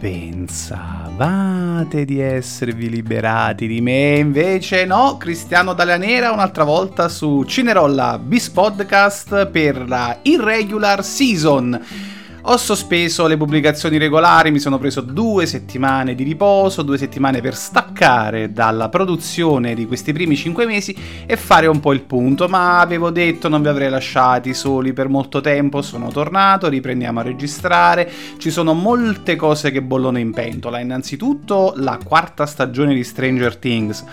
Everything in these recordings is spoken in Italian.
Pensavate di esservi liberati di me, invece no, Cristiano Dalla Nera un'altra volta su Cinerolla Bis Podcast per la Irregular Season. Ho sospeso le pubblicazioni regolari, mi sono preso due settimane di riposo, due settimane per staccare dalla produzione di questi primi cinque mesi e fare un po' il punto, ma avevo detto non vi avrei lasciati soli per molto tempo, sono tornato, riprendiamo a registrare, ci sono molte cose che bollono in pentola, innanzitutto la quarta stagione di Stranger Things,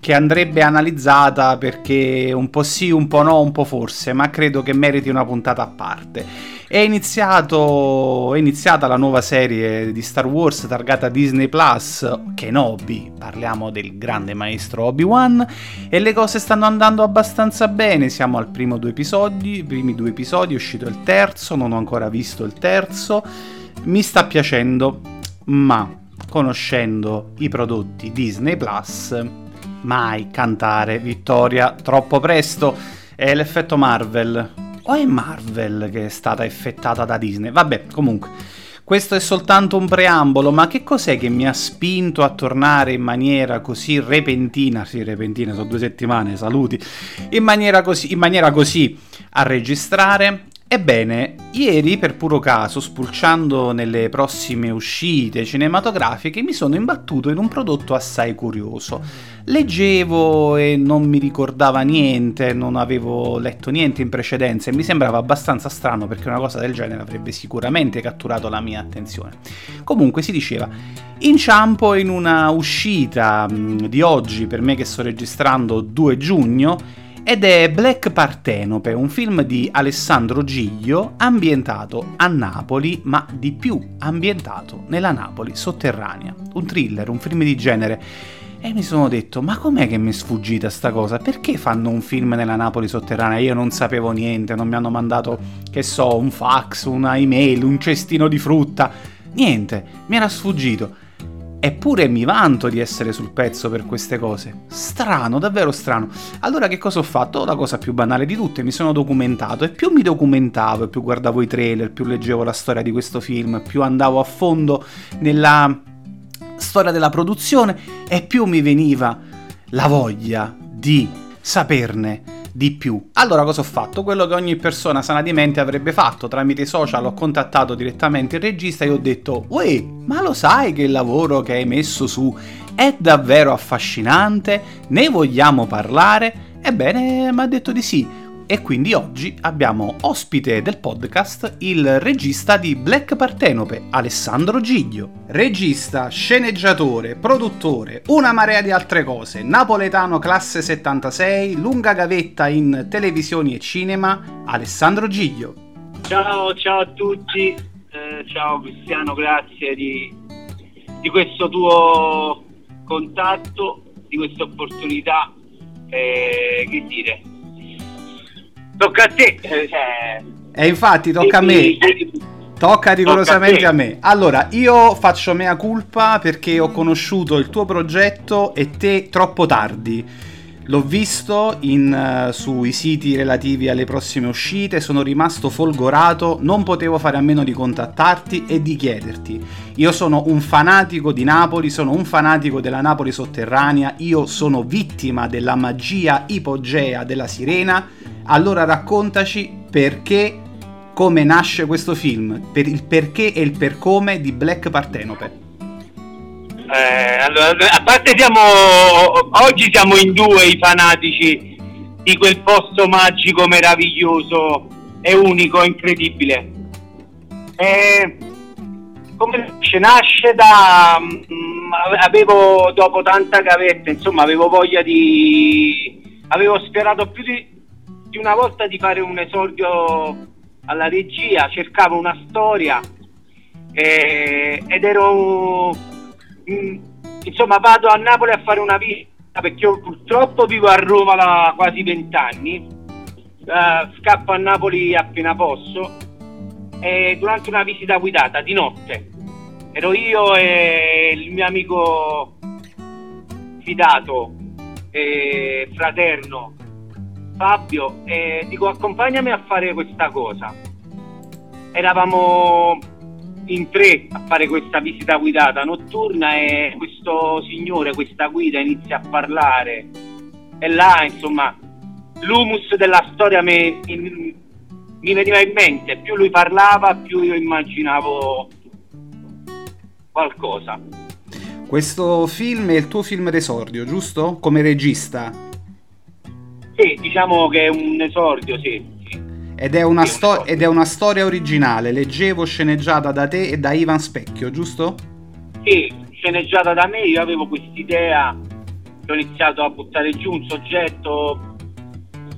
che andrebbe analizzata perché un po' sì, un po' no, un po' forse, ma credo che meriti una puntata a parte. È, iniziato, è iniziata la nuova serie di Star Wars targata Disney Plus, Kenobi, parliamo del grande maestro Obi-Wan, e le cose stanno andando abbastanza bene, siamo al primo due episodi, primi due episodi, è uscito il terzo, non ho ancora visto il terzo, mi sta piacendo, ma conoscendo i prodotti Disney Plus, mai cantare vittoria troppo presto, è l'effetto Marvel o è Marvel che è stata effettata da Disney? Vabbè, comunque. Questo è soltanto un preambolo, ma che cos'è che mi ha spinto a tornare in maniera così repentina? Sì, repentina, sono due settimane, saluti. In maniera così, in maniera così a registrare Ebbene, ieri per puro caso, spulciando nelle prossime uscite cinematografiche, mi sono imbattuto in un prodotto assai curioso. Leggevo e non mi ricordava niente, non avevo letto niente in precedenza e mi sembrava abbastanza strano perché una cosa del genere avrebbe sicuramente catturato la mia attenzione. Comunque si diceva, inciampo in una uscita di oggi, per me che sto registrando 2 giugno, ed è Black Partenope, un film di Alessandro Giglio ambientato a Napoli, ma di più ambientato nella Napoli sotterranea. Un thriller, un film di genere. E mi sono detto, ma com'è che mi è sfuggita sta cosa? Perché fanno un film nella Napoli sotterranea? Io non sapevo niente, non mi hanno mandato, che so, un fax, una email, un cestino di frutta. Niente, mi era sfuggito. Eppure mi vanto di essere sul pezzo per queste cose. Strano, davvero strano. Allora che cosa ho fatto? La cosa più banale di tutte, mi sono documentato e più mi documentavo, e più guardavo i trailer, più leggevo la storia di questo film, più andavo a fondo nella storia della produzione e più mi veniva la voglia di saperne di più. Allora cosa ho fatto? Quello che ogni persona sana di mente avrebbe fatto tramite i social, ho contattato direttamente il regista e ho detto Uè, ma lo sai che il lavoro che hai messo su è davvero affascinante? Ne vogliamo parlare? Ebbene, mi ha detto di sì e quindi oggi abbiamo ospite del podcast il regista di Black Partenope, Alessandro Giglio. Regista, sceneggiatore, produttore, una marea di altre cose, napoletano classe 76, lunga gavetta in televisioni e cinema, Alessandro Giglio. Ciao, ciao a tutti, eh, ciao Cristiano, grazie di, di questo tuo contatto, di questa opportunità. Eh, che dire, tocca a te. Eh, cioè... E infatti tocca a me. Tocca rigorosamente a, a, me. Allora, io faccio mea culpa perché ho conosciuto il tuo progetto e te troppo tardi. L'ho visto in, uh, sui siti relativi alle prossime uscite, sono rimasto folgorato, non potevo fare a meno di contattarti e di chiederti. Io sono un fanatico di Napoli, sono un fanatico della Napoli sotterranea, io sono vittima della magia ipogea della sirena allora raccontaci perché, come nasce questo film, per il perché e il per come di Black Partenope. Eh, allora, a parte siamo oggi siamo in due i fanatici di quel posto magico, meraviglioso e unico, incredibile. Eh, come nasce? Nasce da mh, mm, avevo dopo tanta gavetta, insomma, avevo voglia di avevo sperato più di di una volta di fare un esordio alla regia, cercavo una storia eh, ed ero mm, insomma vado a Napoli a fare una visita perché io purtroppo vivo a Roma da quasi vent'anni. Uh, scappo a Napoli appena posso. E durante una visita guidata di notte. Ero io e il mio amico fidato e fraterno Fabio, eh, dico accompagnami a fare questa cosa. Eravamo in tre a fare questa visita guidata notturna e questo signore, questa guida inizia a parlare e là insomma l'humus della storia mi, mi, mi veniva in mente, più lui parlava più io immaginavo qualcosa. Questo film è il tuo film d'esordio, giusto? Come regista? Sì, diciamo che è un esordio, sì. Ed, è una sto- ed è una storia originale, leggevo sceneggiata da te e da Ivan Specchio, giusto? Sì, sceneggiata da me, io avevo quest'idea, ho iniziato a buttare giù un soggetto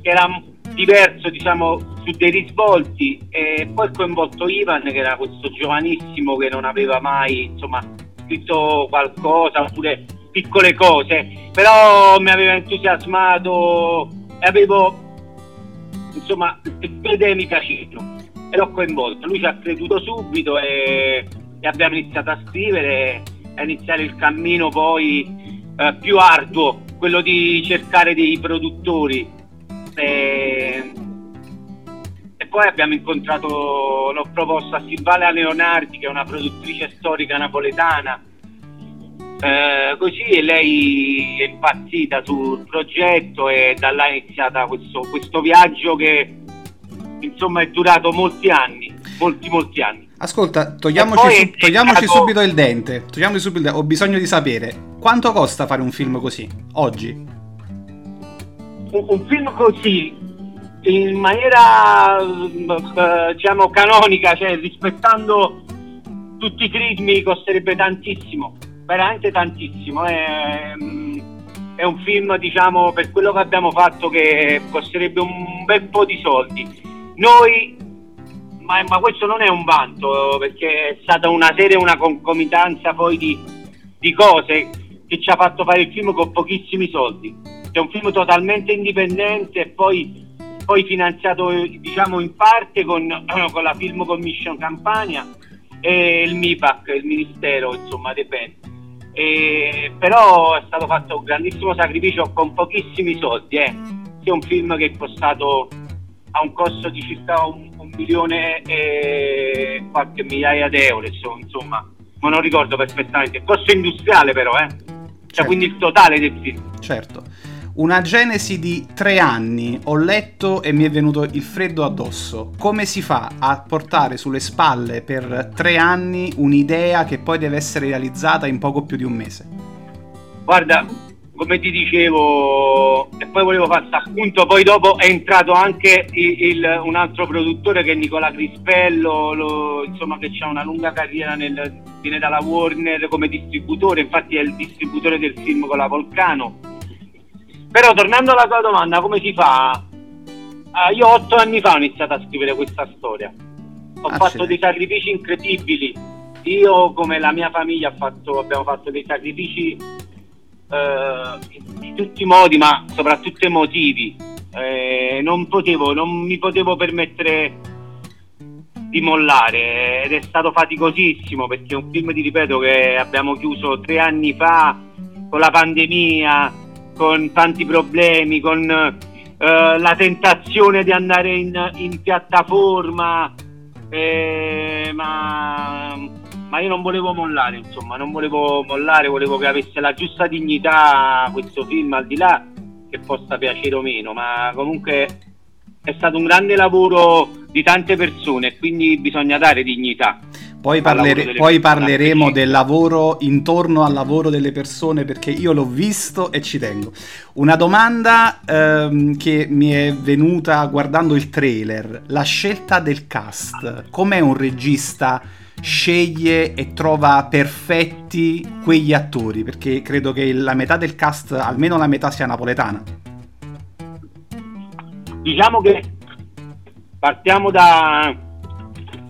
che era diverso, diciamo, su dei risvolti. E poi ho coinvolto Ivan, che era questo giovanissimo che non aveva mai, insomma, scritto qualcosa oppure piccole cose, però mi aveva entusiasmato. E avevo insomma mi piacevano e l'ho coinvolto. Lui ci ha creduto subito e, e abbiamo iniziato a scrivere a iniziare il cammino poi eh, più arduo, quello di cercare dei produttori. E, e poi abbiamo incontrato, l'ho proposto a Silvana Leonardi, che è una produttrice storica napoletana. Eh, così lei è impazzita sul progetto e da là è iniziata questo, questo viaggio che insomma è durato molti anni, molti molti anni. Ascolta, togliamoci, su, togliamoci stato... subito il dente. Togliamoci subito il dente. Ho bisogno di sapere quanto costa fare un film così oggi. Un, un film così in maniera eh, diciamo canonica, cioè rispettando tutti i crismi costerebbe tantissimo, veramente tantissimo. È, è un film, diciamo, per quello che abbiamo fatto che costerebbe un bel po' di soldi. Noi, ma, ma questo non è un vanto, perché è stata una serie, una concomitanza poi di, di cose che ci ha fatto fare il film con pochissimi soldi. È un film totalmente indipendente e poi poi finanziato diciamo in parte con, con la Film Commission Campania e il MIPAC, il Ministero insomma dei beni. E, però è stato fatto un grandissimo sacrificio con pochissimi soldi, eh. è un film che è costato a un costo di circa un, un milione e qualche migliaia di euro, insomma, ma non ricordo perfettamente, costo industriale però, eh. Cioè, certo. quindi il totale del film. Certo. Una genesi di tre anni, ho letto e mi è venuto il freddo addosso. Come si fa a portare sulle spalle per tre anni un'idea che poi deve essere realizzata in poco più di un mese? Guarda, come ti dicevo, e poi volevo fare appunto, poi dopo è entrato anche il, il, un altro produttore che è Nicola Crispello, lo, insomma che ha una lunga carriera nel, viene dalla Warner come distributore, infatti è il distributore del film con la Volcano però tornando alla tua domanda, come si fa? Uh, io otto anni fa ho iniziato a scrivere questa storia. Ho ah, fatto dei sacrifici incredibili. Io, come la mia famiglia, fatto, abbiamo fatto dei sacrifici uh, in tutti i modi, ma soprattutto emotivi. Eh, non, potevo, non mi potevo permettere di mollare ed è stato faticosissimo perché è un film, ti ripeto, che abbiamo chiuso tre anni fa con la pandemia con tanti problemi, con eh, la tentazione di andare in, in piattaforma, eh, ma, ma, io non volevo mollare, insomma, non volevo mollare, volevo che avesse la giusta dignità questo film, al di là che possa piacere o meno, ma comunque è stato un grande lavoro di tante persone quindi bisogna dare dignità. Poi, parlere- poi parleremo del lavoro intorno al lavoro delle persone perché io l'ho visto e ci tengo. Una domanda ehm, che mi è venuta guardando il trailer, la scelta del cast. Com'è un regista sceglie e trova perfetti quegli attori? Perché credo che la metà del cast, almeno la metà, sia napoletana. Diciamo che partiamo da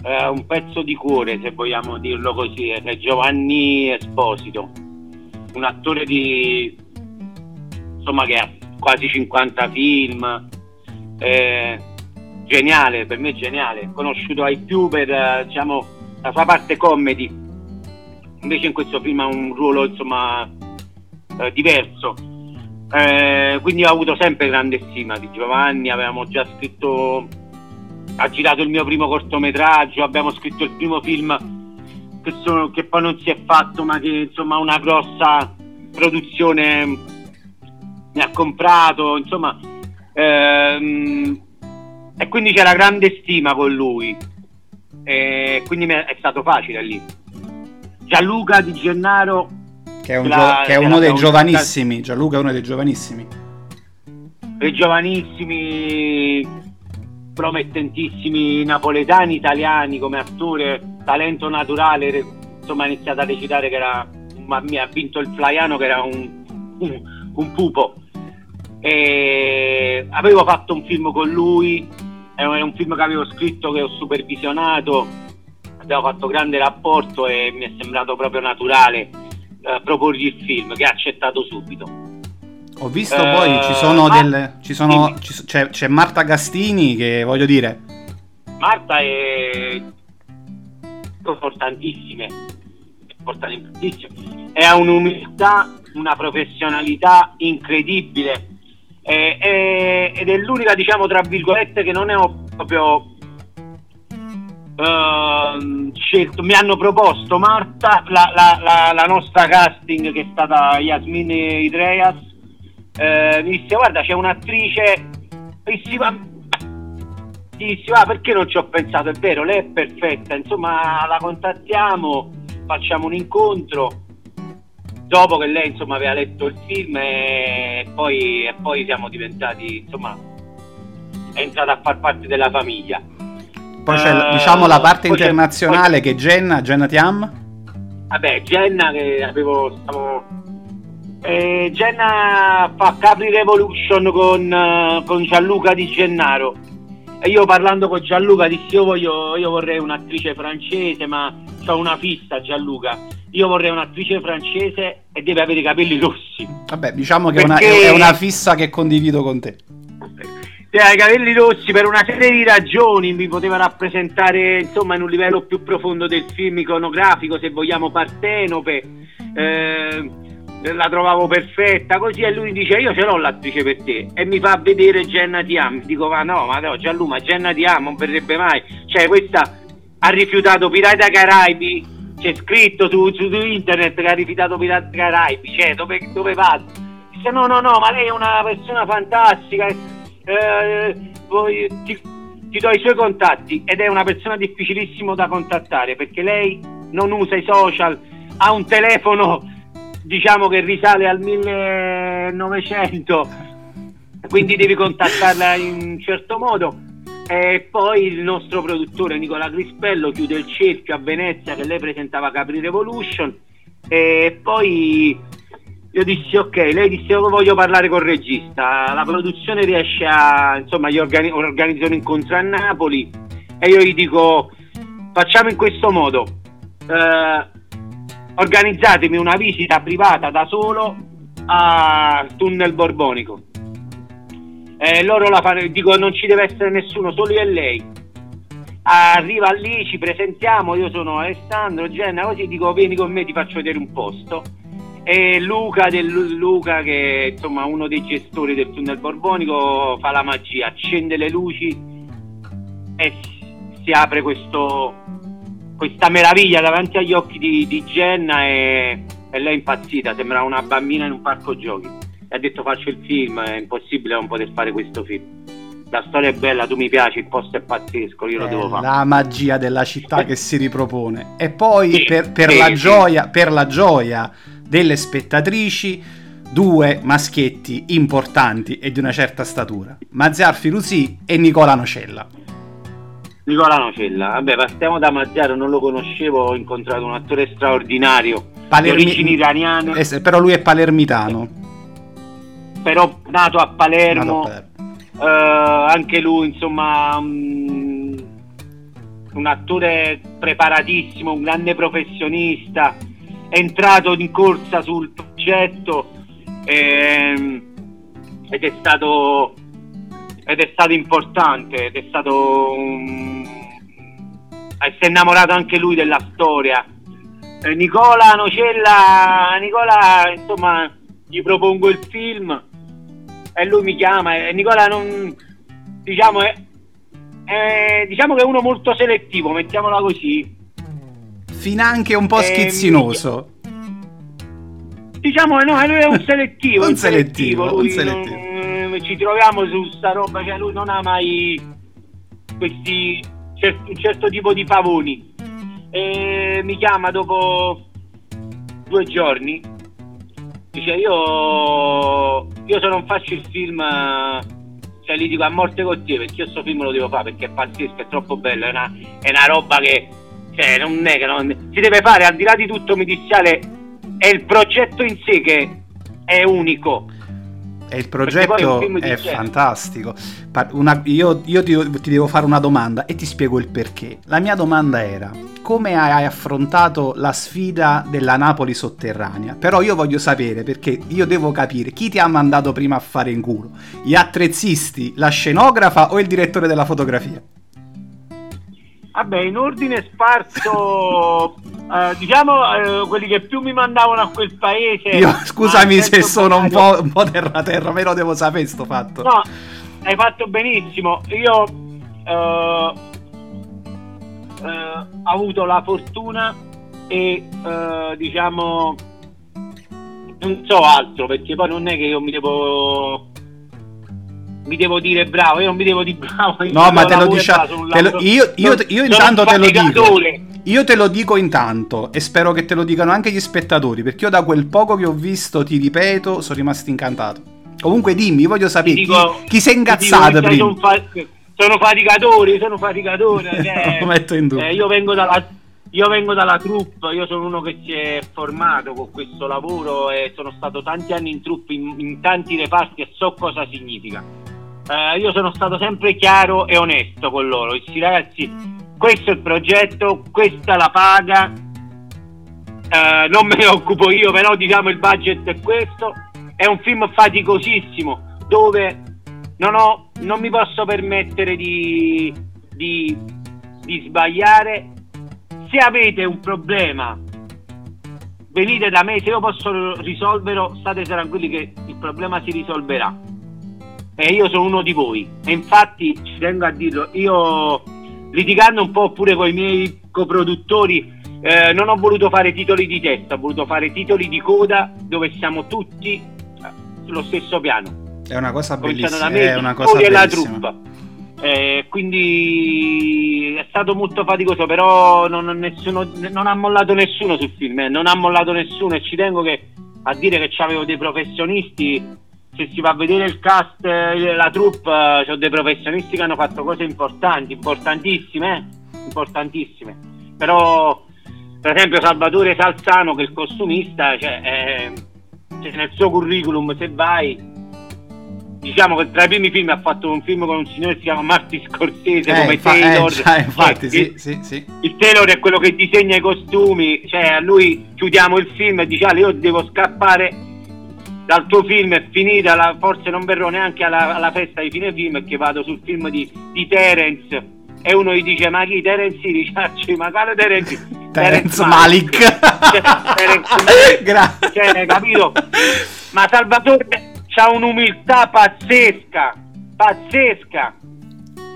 eh, un pezzo di cuore, se vogliamo dirlo così, è Giovanni Esposito, un attore di insomma che ha quasi 50 film, eh, geniale, per me geniale, conosciuto ai più per eh, diciamo, la sua parte comedy, invece in questo film ha un ruolo insomma eh, diverso. Eh, quindi ho avuto sempre grande stima di Giovanni, avevamo già scritto ha girato il mio primo cortometraggio, abbiamo scritto il primo film che, sono, che poi non si è fatto, ma che insomma una grossa produzione mi ha comprato, insomma, ehm, e quindi c'era grande stima con lui, e quindi è stato facile lì. Gianluca Di Gennaro, che è, un la, che è uno dei giovanissimi, Gianluca è uno dei giovanissimi. Dei giovanissimi, promettentissimi napoletani, italiani come attore, talento naturale, insomma ha iniziato a recitare che era, mi ha vinto il Flaiano che era un, un, un pupo. E avevo fatto un film con lui, era un film che avevo scritto, che ho supervisionato, abbiamo fatto grande rapporto e mi è sembrato proprio naturale eh, proporgli il film, che ha accettato subito. Ho visto eh, poi ci sono Mar- delle. Ci sono, ci, c'è, c'è, Marta Gastini che voglio dire. Marta è importantissima. Importantissima. E ha un'umiltà, una professionalità incredibile. E, e, ed è l'unica, diciamo, tra virgolette, che non è proprio Uh, scelto, mi hanno proposto Marta, la, la, la, la, nostra casting che è stata Yasmin Idreas, eh, mi disse guarda c'è un'attrice bellissima dissi ah, perché non ci ho pensato? È vero lei è perfetta insomma la contattiamo facciamo un incontro. Dopo che lei insomma aveva letto il film e poi, e poi siamo diventati insomma è entrata a far parte della famiglia. Poi c'è uh, diciamo la parte internazionale che è Jenna Jenna Tiam? Vabbè Jenna che avevo stavo eh, Jenna fa Capri Revolution con, uh, con, Gianluca Di Gennaro. E io parlando con Gianluca dissi io, voglio, io vorrei un'attrice francese, ma ho una fissa Gianluca. Io vorrei un'attrice francese e deve avere i capelli rossi. Vabbè, diciamo che Perché... è, una, è una fissa che condivido con te ha i capelli rossi per una serie di ragioni mi poteva rappresentare insomma in un livello più profondo del film iconografico se vogliamo partenope eh, la trovavo perfetta così e lui dice io ce l'ho l'attrice per te e mi fa vedere Jenna Tiam. Dico ma no ma no Gianlu ma Jenna Tiam non verrebbe mai cioè questa ha rifiutato Pirata Caraibi. C'è scritto su, su, internet che ha rifiutato Pirata Caraibi. Cioè dove, dove va? Dice no no no ma lei è una persona fantastica eh, poi, ti, ti do i suoi contatti ed è una persona difficilissimo da contattare perché lei non usa i social ha un telefono diciamo che risale al 1900, quindi devi contattarla in un certo modo. E poi il nostro produttore Nicola Crispello chiude il cerchio a Venezia che lei presentava Capri Revolution e poi io dissi ok, lei disse io voglio parlare col regista, la produzione riesce a, insomma, gli organi- organizzo un incontro a Napoli e io gli dico facciamo in questo modo, eh, organizzatemi una visita privata da solo al tunnel borbonico. Eh, loro la fanno, dico non ci deve essere nessuno, solo io e lei. Arriva lì, ci presentiamo, io sono Alessandro Genna, così dico vieni con me, ti faccio vedere un posto. E Luca, del, Luca che è insomma uno dei gestori del tunnel borbonico, fa la magia, accende le luci e si apre questo, questa meraviglia davanti agli occhi di, di Jenna e, e, lei è impazzita, sembra una bambina in un parco giochi. E ha detto faccio il film, è impossibile non poter fare questo film. La storia è bella, tu mi piaci, il posto è pazzesco, io lo devo fare. La magia della città che si ripropone. E poi sì, per, per, sì, la sì. Gioia, per la gioia delle spettatrici, due maschietti importanti e di una certa statura, Maziar Firusi e Nicola Nocella. Nicola Nocella, vabbè, partiamo da Mazziaro, non lo conoscevo, ho incontrato un attore straordinario, Palermi... di origini iraniane. Eh, però lui è palermitano. Però nato a Palermo, nato a Palermo. Eh, anche lui, insomma, um, un attore preparatissimo, un grande professionista, è entrato in corsa sul progetto ehm, ed è stato ed è stato importante, ed è stato um, si è innamorato anche lui della storia. Eh, Nicola Nocella, Nicola, insomma, gli propongo il film e lui mi chiama e Nicola non diciamo è, è, diciamo che è uno molto selettivo, mettiamola così. finanche un po' schizzinoso. Diciamo che no, lui è un selettivo. un selettivo, lui un selettivo. Non, ci troviamo su sta roba, cioè lui non ha mai questi un certo tipo di pavoni. E mi chiama dopo due giorni. Dice io, io se non faccio il film cioè gli dico a morte con te perché io questo film lo devo fare perché è pazzesco, è troppo bello, è una, è una roba che cioè, non è che non, si deve fare al di là di tutto mediziale è il progetto in sé che è unico e il progetto è, è fantastico. Una, io, io ti, ti, devo fare una domanda e ti spiego il perché. La mia domanda era: come hai affrontato la sfida della Napoli sotterranea? Però io voglio sapere perché io devo capire chi ti ha mandato prima a fare in culo: gli attrezzisti, la scenografa o il direttore della fotografia? Vabbè, in ordine sparso, eh, diciamo eh, quelli che più mi mandavano a quel paese. Io scusami se sono un po', un po' terra terra, me lo devo sapere sto fatto. No, hai fatto benissimo. Io eh, eh ho avuto la fortuna e eh, diciamo non so altro perché poi non è che io mi devo mi devo dire bravo, io non mi devo dire bravo. No, ma te lo diciamo. Io, io, io intanto te lo dico. Io te lo dico intanto e spero che te lo dicano anche gli spettatori, perché io da quel poco che ho visto, ti ripeto, sono rimasto incantato. Comunque dimmi, voglio sapere dico, chi, chi si è ingazzato prima. Sono, fa- sono faticatori, sono faticatori. Cioè, lo metto in dubbio. Eh, io vengo dalla io vengo dalla troupe, io sono uno che si è formato con questo lavoro e sono stato tanti anni in troupe, in, in tanti reparti e so cosa significa eh, io sono stato sempre chiaro e onesto con loro. Dissi ragazzi, questo è il progetto, questa la paga, eh, non me ne occupo io, però diciamo il budget è questo. È un film faticosissimo dove non, ho, non mi posso permettere di, di, di sbagliare. Se avete un problema venite da me, se io posso risolverlo, state tranquilli che il problema si risolverà e io sono uno di voi. E infatti ci tengo a dirlo, io litigando un po' pure con i miei coproduttori, eh, non ho voluto fare titoli di testa, ho voluto fare titoli di coda dove siamo tutti eh, sullo stesso piano. È una cosa bellissima. Da me, è una cosa bellissima. truppa. Eh, quindi è stato molto faticoso, però non, nessuno, non ha mollato nessuno sul film, eh. non ha mollato nessuno e ci tengo che, a dire che avevo dei professionisti se si va a vedere il cast, eh, la troupe, eh, c'ho dei professionisti che hanno fatto cose importanti, importantissime, eh? importantissime. Però, per esempio, Salvatore Salzano, che è il costumista, cioè, eh, cioè, nel suo curriculum, se vai, diciamo che tra i primi film ha fatto un film con un signore che si chiama Marty Scorsese eh, come fa- Taylor. Eh, infatti, cioè, sì, il, sì, sì. il Taylor è quello che disegna i costumi, cioè a lui chiudiamo il film e dice ah, io devo scappare dal tuo film è finita, la, forse non verrò neanche alla, alla, festa di fine film perché vado sul film di, di Terence e uno gli dice ma chi Terence dice ma quale Terence? Terence Malik, Cioè, Terence Malik. Grazie. Cioè, capito? ma Salvatore ha un'umiltà pazzesca pazzesca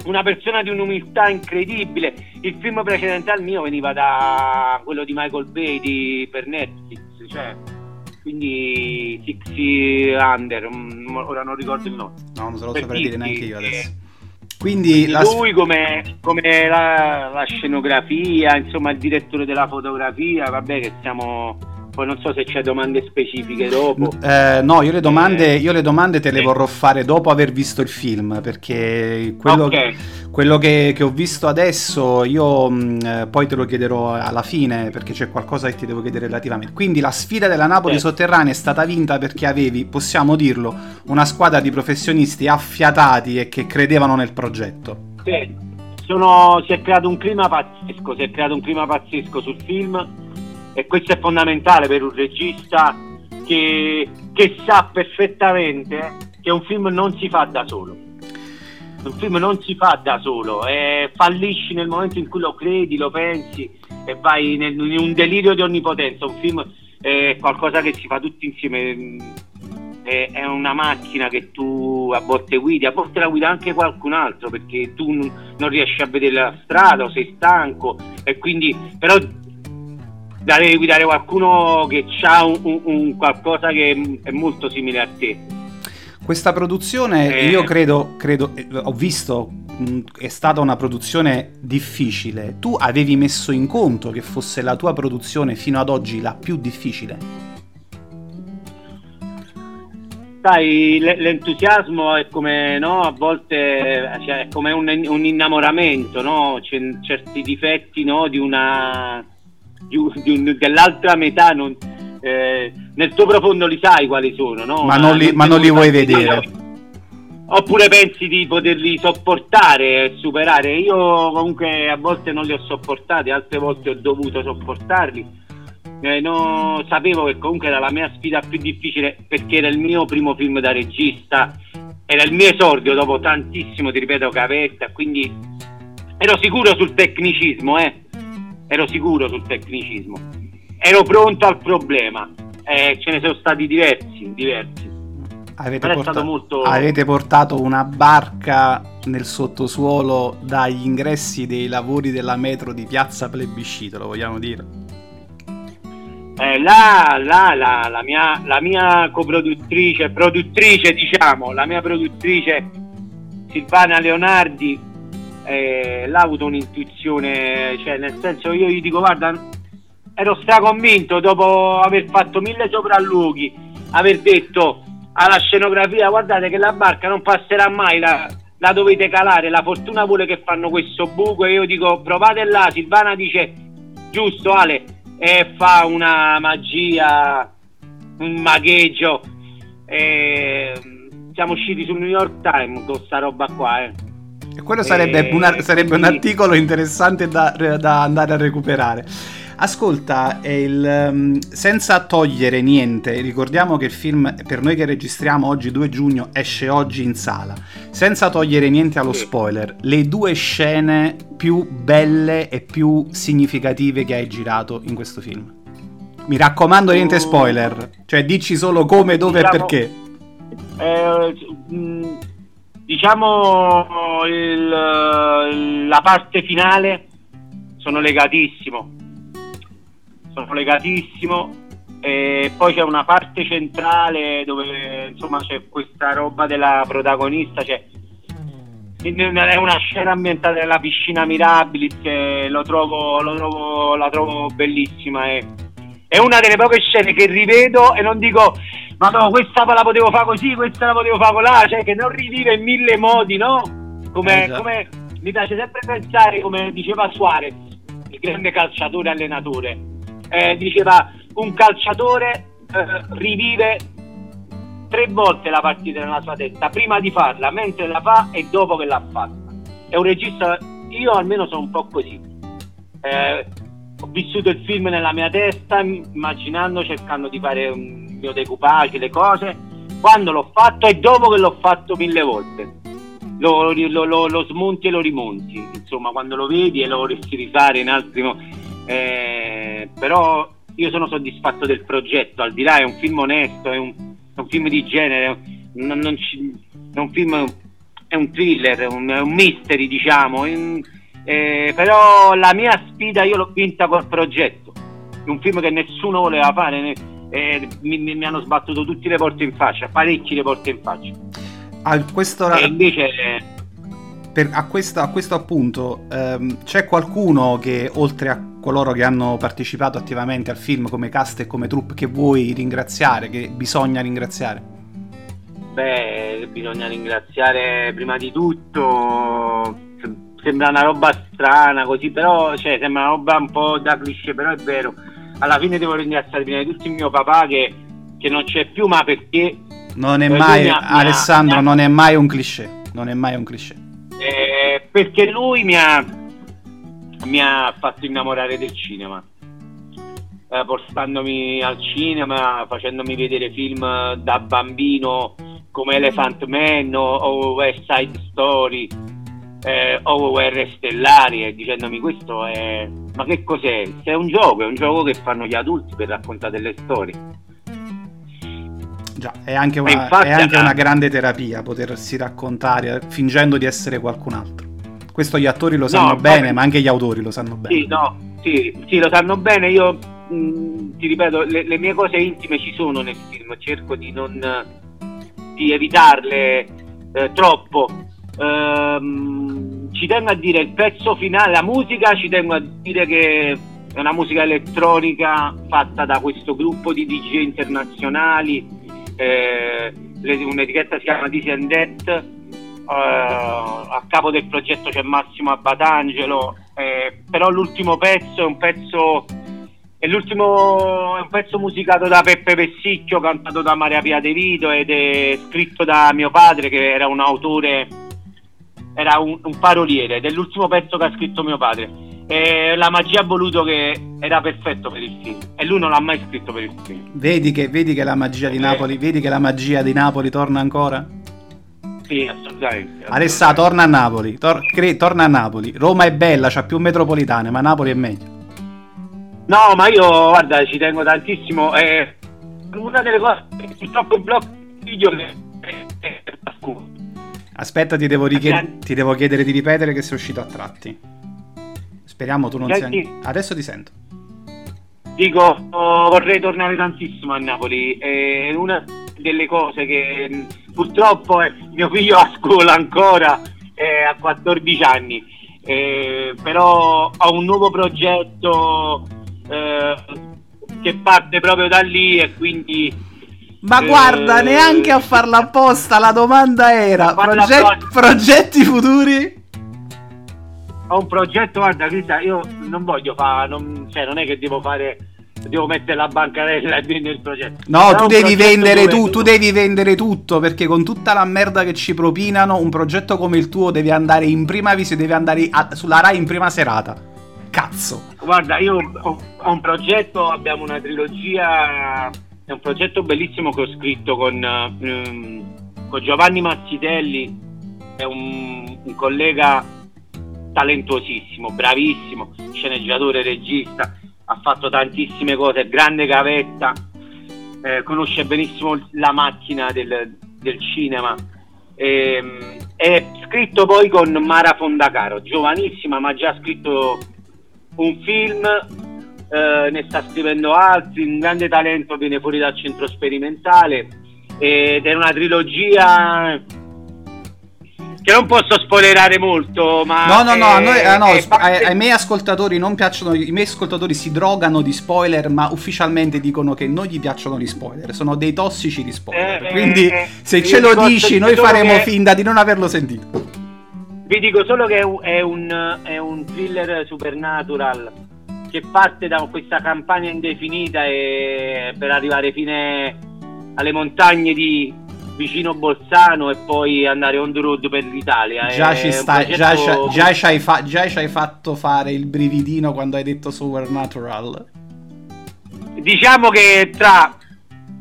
una persona di un'umiltà incredibile il film precedente al mio veniva da quello di Michael Bay di, per Netflix cioè quindi Sixy Under, mm, ora non ricordo il nome. No, non se lo saprei dire neanche io adesso. Quindi la... lui come, come la, la, scenografia, insomma il direttore della fotografia, vabbè che siamo poi non so se c'è domande specifiche dopo. Eh, no, io le, domande, eh, io le domande te le vorrò fare dopo aver visto il film, perché quello, okay. Quello che, che, ho visto adesso io mh, mm, poi te lo chiederò alla fine, perché c'è qualcosa che ti devo chiedere relativamente. Quindi la sfida della Napoli sì. sotterranea è stata vinta perché avevi, possiamo dirlo, una squadra di professionisti affiatati e che credevano nel progetto. Sì. Sono, si è creato un clima pazzesco, si è creato un clima pazzesco sul film e questo è fondamentale per un regista che, che sa perfettamente che un film non si fa da solo un film non si fa da solo e fallisci nel momento in cui lo credi, lo pensi e vai nel, in un delirio di onnipotenza. Un film è qualcosa che si fa tutti insieme, è, è, una macchina che tu a volte guidi, a volte la guida anche qualcun altro perché tu non riesci a vedere la strada o sei stanco e quindi però devi guidare qualcuno che ha un, un, un qualcosa che è molto simile a te. Questa produzione, eh. io credo, credo, eh, ho visto, mh, è stata una produzione difficile. Tu avevi messo in conto che fosse la tua produzione fino ad oggi la più difficile? Sai, l'entusiasmo è come, no, a volte cioè, è come un, un innamoramento, no? C'è certi difetti, no, di una, di di un, dell'altra metà, non, eh, nel tuo profondo li sai quali sono, no? Ma non li, ma non li vuoi vedere. Oppure pensi di poterli sopportare e superare. Io comunque a volte non li ho sopportati, altre volte ho dovuto sopportarli eh, no, sapevo che comunque era la mia sfida più difficile perché era il mio primo film da regista, era il mio esordio dopo tantissimo, ti ripeto, cavetta, quindi ero sicuro sul tecnicismo, eh? ero sicuro sul tecnicismo, ero pronto al problema, eh, ce ne sono stati diversi, diversi. Avete, portato, molto... avete portato una barca nel sottosuolo dagli ingressi dei lavori della metro di Piazza Plebiscito, lo vogliamo dire? eh, là, là la, la, mia, la mia coproduttrice, produttrice diciamo, la mia produttrice Silvana Leonardi, eh, l'ha avuto un'intuizione, cioè nel senso io gli dico guarda, ero straconvinto dopo aver fatto mille sopralluoghi, aver detto alla scenografia guardate che la barca non passerà mai, la, la dovete calare, la fortuna vuole che fanno questo buco e io dico provate là, Silvana dice giusto Ale, e fa una magia, un magheggio. E siamo usciti sul New York Times con questa roba qua. Eh. E quello sarebbe, e... una, sarebbe un articolo interessante da, da andare a recuperare. Ascolta, il, um, senza togliere niente, ricordiamo che il film, per noi che registriamo oggi 2 giugno, esce oggi in sala. Senza togliere niente allo spoiler, le due scene più belle e più significative che hai girato in questo film. Mi raccomando, niente spoiler. Cioè, dici solo come, dove diciamo, e perché. Eh, diciamo il, la parte finale sono legatissimo. Sono legatissimo e poi c'è una parte centrale dove insomma c'è questa roba della protagonista cioè, è una scena ambientata nella piscina Mirabilis che lo trovo, lo trovo, la trovo bellissima e, è una delle poche scene che rivedo e non dico ma no questa la potevo fare così questa la potevo fare là cioè che non rivive in mille modi no come, eh, come mi piace sempre pensare come diceva Suarez il grande calciatore allenatore eh, diceva un calciatore eh, rivive tre volte la partita nella sua testa, prima di farla, mentre la fa e dopo che l'ha fatta. È un regista, io almeno sono un po' così. Eh, ho vissuto il film nella mia testa, immaginando, cercando di fare un mio decoupage, le cose, quando l'ho fatto e dopo che l'ho fatto mille volte. Lo, lo, lo, lo smonti e lo rimonti, insomma, quando lo vedi e lo a rifare in altri modi eh, però io sono soddisfatto del progetto, al di là è un film onesto, è un, è un film di genere, non, non ci, è un film, è un thriller, è un, è un mystery diciamo, in, eh, però la mia sfida io l'ho vinta col progetto, un film che nessuno voleva fare, eh, mi, mi, hanno sbattuto tutte le porte in faccia, parecchie le porte in faccia. A questo e invece per, a, questo, a, questo, appunto ehm, c'è qualcuno che oltre a coloro che hanno partecipato attivamente al film come cast e come troupe che vuoi ringraziare, che bisogna ringraziare? Beh, bisogna ringraziare prima di tutto, sembra una roba strana così, però cioè, sembra una roba un po' da cliché, però è vero. Alla fine devo ringraziare prima di tutto il mio papà che, che non c'è più, ma perché... Non è mai, ha, Alessandro, ha, non è mai un cliché, non è mai un cliché eh, perché lui mi ha, mi ha fatto innamorare del cinema. Eh, portandomi al cinema, facendomi vedere film da bambino come Elephant Man o, o West Side Story eh, o Guerre Stellari e dicendomi questo è... ma che cos'è? Se è un gioco, è un gioco che fanno gli adulti per raccontare delle storie Già, è anche, una, infatti, è anche una grande terapia potersi raccontare fingendo di essere qualcun altro. Questo gli attori lo sanno no, bene, ma anche gli autori lo sanno bene. Sì, no, sì, sì, lo sanno bene. Io mh, ti ripeto, le, le, mie cose intime ci sono nel film, cerco di non di evitarle eh, troppo. Ehm, ci tengo a dire il pezzo finale, la musica, ci tengo a dire che è una musica elettronica fatta da questo gruppo di DJ internazionali, eh, un'etichetta si chiama Death, Uh, a capo del progetto c'è Massimo Abbatangelo, eh, però l'ultimo pezzo è un pezzo è l'ultimo è un pezzo musicato da Peppe Pessicchio, cantato da Maria Pia De Vito ed è scritto da mio padre che era un autore, era un, un paroliere ed è l'ultimo pezzo che ha scritto mio padre. E la magia ha voluto che era perfetto per il film e lui non l'ha mai scritto per il film. Vedi che, vedi che la magia di Napoli, vedi che la magia di Napoli torna ancora? Sì, assolutamente. Alessà, torna a Napoli. Tor- cre- torna a Napoli. Roma è bella, c'ha più metropolitane, ma Napoli è meglio. No, ma io, guarda, ci tengo tantissimo. È una delle cose purtroppo il blog video che è Aspetta, ti devo, richied- ti devo, chiedere di ripetere che sei uscito a tratti. Speriamo tu non Senti, sia... Adesso ti sento. Dico, oh, vorrei tornare tantissimo a Napoli. È una delle cose che purtroppo eh, mio figlio a scuola ancora eh, a 14 anni eh, però ho un nuovo progetto eh, che parte proprio da lì e quindi ma guarda, eh, neanche a farla apposta, la domanda era proget- progetti futuri? Ho un progetto, guarda Crista, io non voglio fare, non, cioè non è che devo fare devo mettere la bancarella nel progetto. No, tu devi vendere tu, tu, devi vendere tutto perché con tutta la merda che ci propinano, un progetto come il tuo deve andare in prima visione, deve andare a, sulla Rai in prima serata. Cazzo. Guarda, io ho, ho, un progetto, abbiamo una trilogia, è un progetto bellissimo che ho scritto con, um, con Giovanni Mazzitelli, è un, un collega talentuosissimo, bravissimo, sceneggiatore, regista ha fatto tantissime cose, grande gavetta, eh, conosce benissimo la macchina del, del cinema. E, ehm, è scritto poi con Mara Fondacaro, giovanissima, ma già scritto un film, eh, ne sta scrivendo altri, un grande talento viene fuori dal centro sperimentale ed è una trilogia che non posso spoilerare molto, ma... No, no, no, a noi, eh, no parte... ai, miei ascoltatori non piacciono, i miei ascoltatori si drogano di spoiler, ma ufficialmente dicono che non gli piacciono gli spoiler, sono dei tossici di spoiler, eh, quindi eh, se ce lo dici noi faremo che... finta di non averlo sentito. Vi dico solo che è un, è un thriller supernatural che parte da questa campagna indefinita e per arrivare fine alle montagne di, vicino Bolzano e poi andare on the road per l'Italia. Già, ci sta, già, già, ci hai fa- già ci hai fatto fare il brividino quando hai detto Supernatural. Diciamo che tra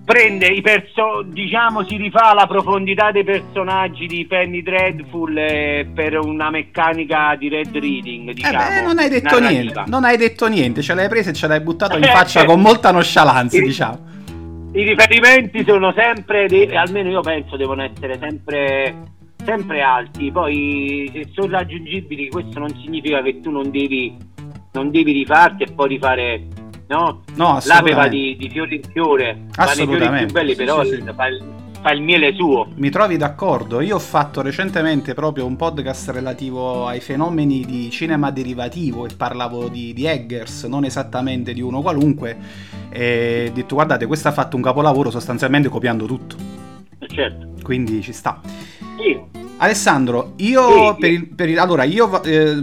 prende i perso diciamo si rifà la profondità dei personaggi di Penny Dreadful eh, per una meccanica di red reading diciamo, eh beh, diciamo, non hai detto narrativa. niente non hai detto niente ce l'hai presa e ce l'hai buttato in faccia con molta nonchalance diciamo i riferimenti sono sempre, dei, almeno io penso, devono essere sempre, sempre alti. Poi se sono raggiungibili, questo non significa che tu non devi, non devi rifarti e poi rifare no? No, l'aveva di, di fiore in fiore, fa i fiori più belli, però sì, sì. Fa, il, fa, il, miele suo. Mi trovi d'accordo? Io ho fatto recentemente proprio un podcast relativo ai fenomeni di cinema derivativo e parlavo di, di Eggers, non esattamente di uno qualunque e ho detto guardate questo ha fatto un capolavoro sostanzialmente copiando tutto certo quindi ci sta sì. Alessandro, io, sì, per il, per il, allora, io eh,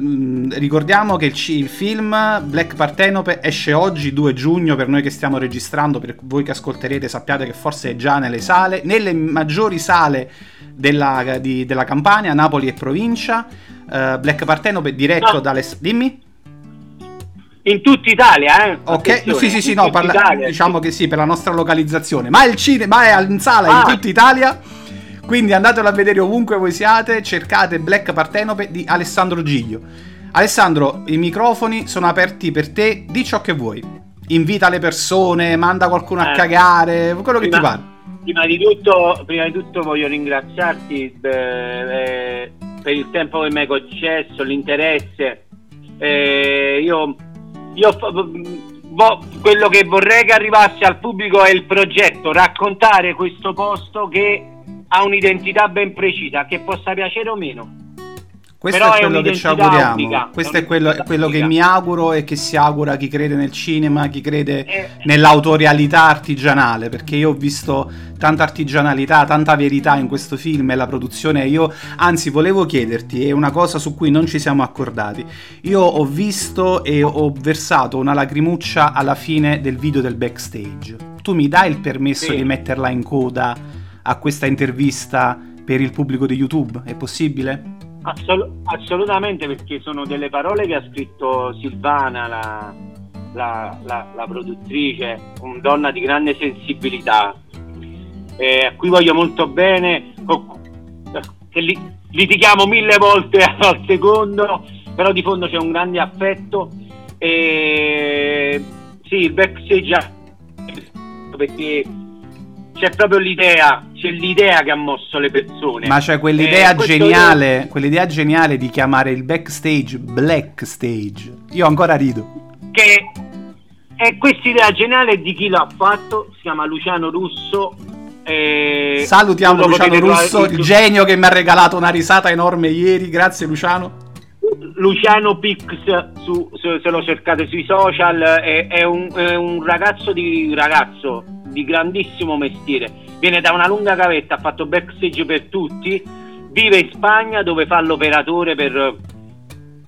ricordiamo che il, il, film Black Partenope esce oggi 2 giugno per noi che stiamo registrando, per voi che ascolterete sappiate che forse è già nelle sale, nelle maggiori sale della, di, della Campania, Napoli e provincia. Uh, Black Partenope diretto no. dalle... Dimmi? In tutta Italia, eh? Ok, sì, sì, sì, no, parla- Italia, diciamo che sì, per la nostra localizzazione, ma il cinema è in sala ah. in tutta Italia. Quindi andatelo a vedere ovunque voi siate, cercate Black Partenope di Alessandro Giglio. Alessandro, i microfoni sono aperti per te, di ciò che vuoi. Invita le persone, manda qualcuno eh. a cagare, quello che prima, ti pare. Prima di, tutto, prima di tutto voglio ringraziarti eh, per il tempo che mi hai concesso, l'interesse. Eh, io io vo- quello che vorrei che arrivasse al pubblico è il progetto, raccontare questo posto che ha un'identità ben precisa, che possa piacere o meno. Questo Però è quello che ci auguriamo. Unica, Questo è quello, quello che mi auguro e che si augura chi crede nel cinema, chi crede eh. nell'autorialità artigianale, perché io ho visto tanta artigianalità, tanta verità in questo film e la produzione. Io, anzi, volevo chiederti, è una cosa su cui non ci siamo accordati. Io ho visto e ho versato una lacrimuccia alla fine del video del backstage. Tu mi dai il permesso sì. di metterla in coda a questa intervista per il pubblico di YouTube? È possibile? Assol- assolutamente perché sono delle parole che ha scritto Silvana, la, la, la, la produttrice, una donna di grande sensibilità, eh, a cui voglio molto bene, che li, litighiamo mille volte al secondo, però di fondo c'è un grande affetto. E, sì, il backstage perché c'è proprio l'idea, c'è l'idea che ha mosso le persone. Ma c'è quell'idea eh, geniale, io... quell'idea geniale di chiamare il backstage black stage. Io ancora rido. Che è questa idea geniale di chi l'ha fatto, si chiama Luciano Russo. Eh, Salutiamo Luciano Russo, il genio che mi ha regalato una risata enorme ieri, grazie Luciano. Luciano Pix, su, se lo cercate sui social, è, è, un, è un ragazzo di ragazzo di grandissimo mestiere. Viene da una lunga gavetta, ha fatto backstage per tutti, vive in Spagna dove fa l'operatore per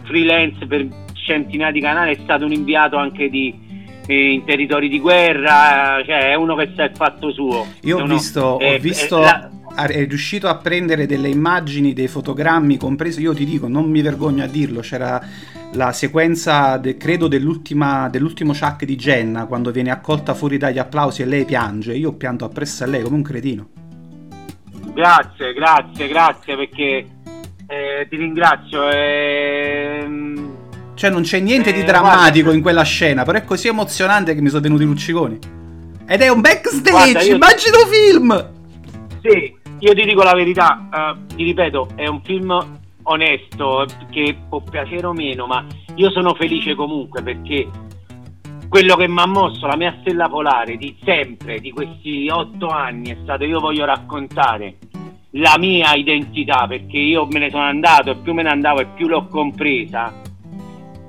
freelance per centinaia di canali, è stato un inviato anche di, eh, in territori di guerra, cioè è uno che sa il fatto suo. Io ho uno, visto, eh, ho visto la... è riuscito a prendere delle immagini, dei fotogrammi, compreso, io ti dico, non mi vergogno a dirlo, c'era la sequenza, de, credo, dell'ultimo Chuck di Jenna, quando viene accolta fuori dagli applausi e lei piange. Io pianto appresso a lei come un cretino. Grazie, grazie, grazie perché eh, ti ringrazio. Ehm... Cioè non c'è niente eh, di drammatico guarda, in quella scena, però è così emozionante che mi sono venuti lucciconi. Ed è un backstage, guarda, io... immagino film! Sì, io ti dico la verità, uh, ti ripeto, è un film onesto che può piacere o meno, ma io sono felice comunque perché quello che mi ha mosso la mia stella polare di sempre, di questi otto anni, è stato io voglio raccontare la mia identità perché io me ne sono andato e più me ne andavo e più l'ho compresa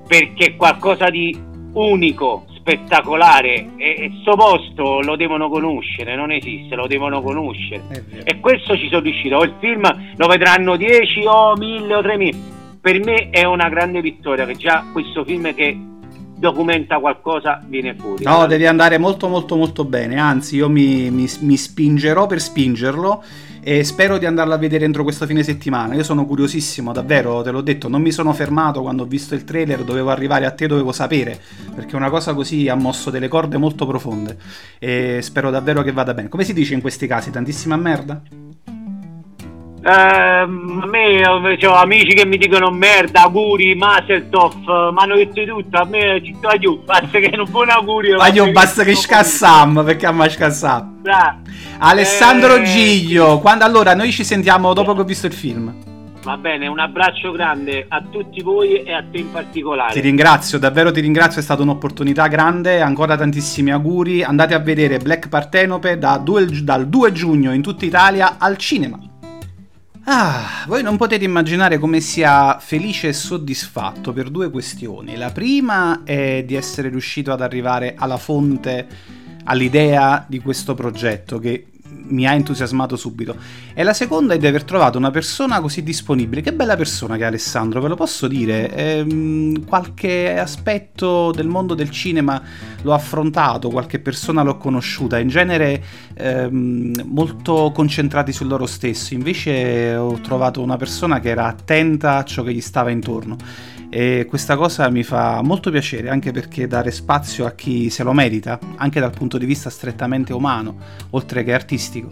perché è qualcosa di unico, spettacolare e sto posto lo devono conoscere, non esiste, lo devono conoscere. E questo ci sono riuscito. Il film lo vedranno 10 o 1000 o 3000. Per me è una grande vittoria che già questo film che documenta qualcosa viene fuori. No, devi andare molto molto molto bene, anzi io mi, mi, mi spingerò per spingerlo e spero di andarla a vedere entro questo fine settimana. Io sono curiosissimo, davvero, te l'ho detto, non mi sono fermato quando ho visto il trailer, dovevo arrivare a te, dovevo sapere, perché una cosa così ha mosso delle corde molto profonde e spero davvero che vada bene. Come si dice in questi casi, tantissima merda? Eh, a me ho amici che mi dicono merda, auguri, Maseltoff, mi hanno detto tutto, a me ci sto aiuto, basta che non buon augurio. Ma io basta che scassam, perché a me scassam. Alessandro eh, Giglio, quando allora noi ci sentiamo dopo che ho visto il film. Va bene, un abbraccio grande a tutti voi e a te in particolare. Ti ringrazio, davvero ti ringrazio, è stata un'opportunità grande, ancora tantissimi auguri. Andate a vedere Black Partenope da due, dal 2 giugno in tutta Italia al cinema. Ah, voi non potete immaginare come sia felice e soddisfatto per due questioni. La prima è di essere riuscito ad arrivare alla fonte, all'idea di questo progetto che mi ha entusiasmato subito. E la seconda è di aver trovato una persona così disponibile. Che bella persona che è Alessandro, ve lo posso dire. Ehm, qualche aspetto del mondo del cinema l'ho affrontato, qualche persona l'ho conosciuta, in genere ehm, molto concentrati su loro stessi. Invece ho trovato una persona che era attenta a ciò che gli stava intorno e questa cosa mi fa molto piacere anche perché dare spazio a chi se lo merita, anche dal punto di vista strettamente umano, oltre che artistico,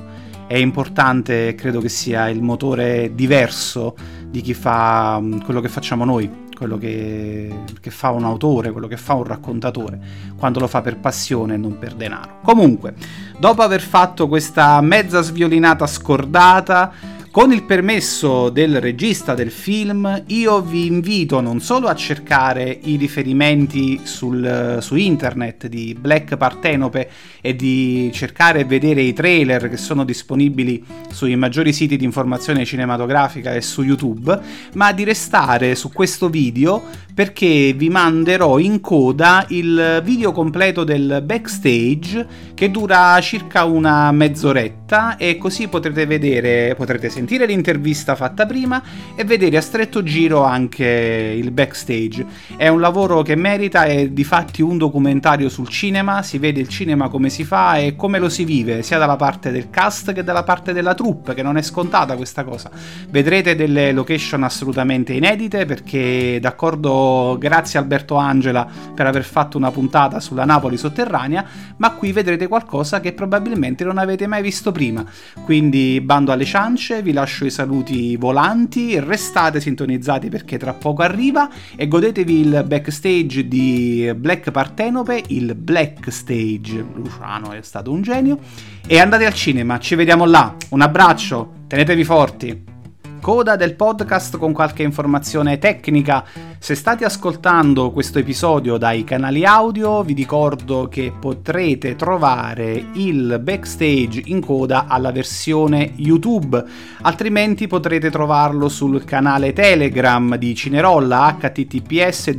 è importante credo che sia il motore diverso di chi fa mm, quello che facciamo noi, quello che, che, fa un autore, quello che fa un raccontatore, quando lo fa per passione e non per denaro. Comunque, dopo aver fatto questa mezza sviolinata scordata, Con il permesso del regista del film, io vi invito non solo a cercare i riferimenti sul, su internet di Black Partenope e di cercare e vedere i trailer che sono disponibili sui maggiori siti di informazione cinematografica e su YouTube, ma di restare su questo video perché vi manderò in coda il video completo del backstage che dura circa una mezz'oretta e così potrete vedere, potrete sentire l'intervista fatta prima e vedere a stretto giro anche il backstage. È un lavoro che merita, è di fatti un documentario sul cinema, si vede il cinema come si fa e come lo si vive, sia dalla parte del cast che dalla parte della troupe, che non è scontata questa cosa. Vedrete delle location assolutamente inedite perché d'accordo grazie Alberto Angela per aver fatto una puntata sulla Napoli sotterranea, ma qui vedrete qualcosa che probabilmente non avete mai visto prima. Quindi bando alle ciance, vi lascio i saluti volanti, restate sintonizzati perché tra poco arriva e godetevi il backstage di Black Partenope, il Black Stage. Luciano è stato un genio. E andate al cinema, ci vediamo là. Un abbraccio, tenetevi forti coda del podcast con qualche informazione tecnica. Se state ascoltando questo episodio dai canali audio, vi ricordo che potrete trovare il backstage in coda alla versione YouTube, altrimenti potrete trovarlo sul canale Telegram di Cinerolla https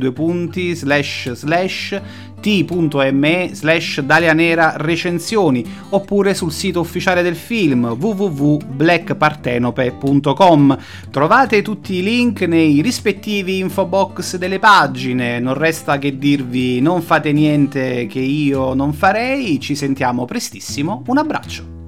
t.me slash Dalianera recensioni oppure sul sito ufficiale del film www.blackpartenope.com trovate tutti i link nei rispettivi info box delle pagine. Non resta che dirvi non fate niente che io non farei ci sentiamo prestissimo. Un abbraccio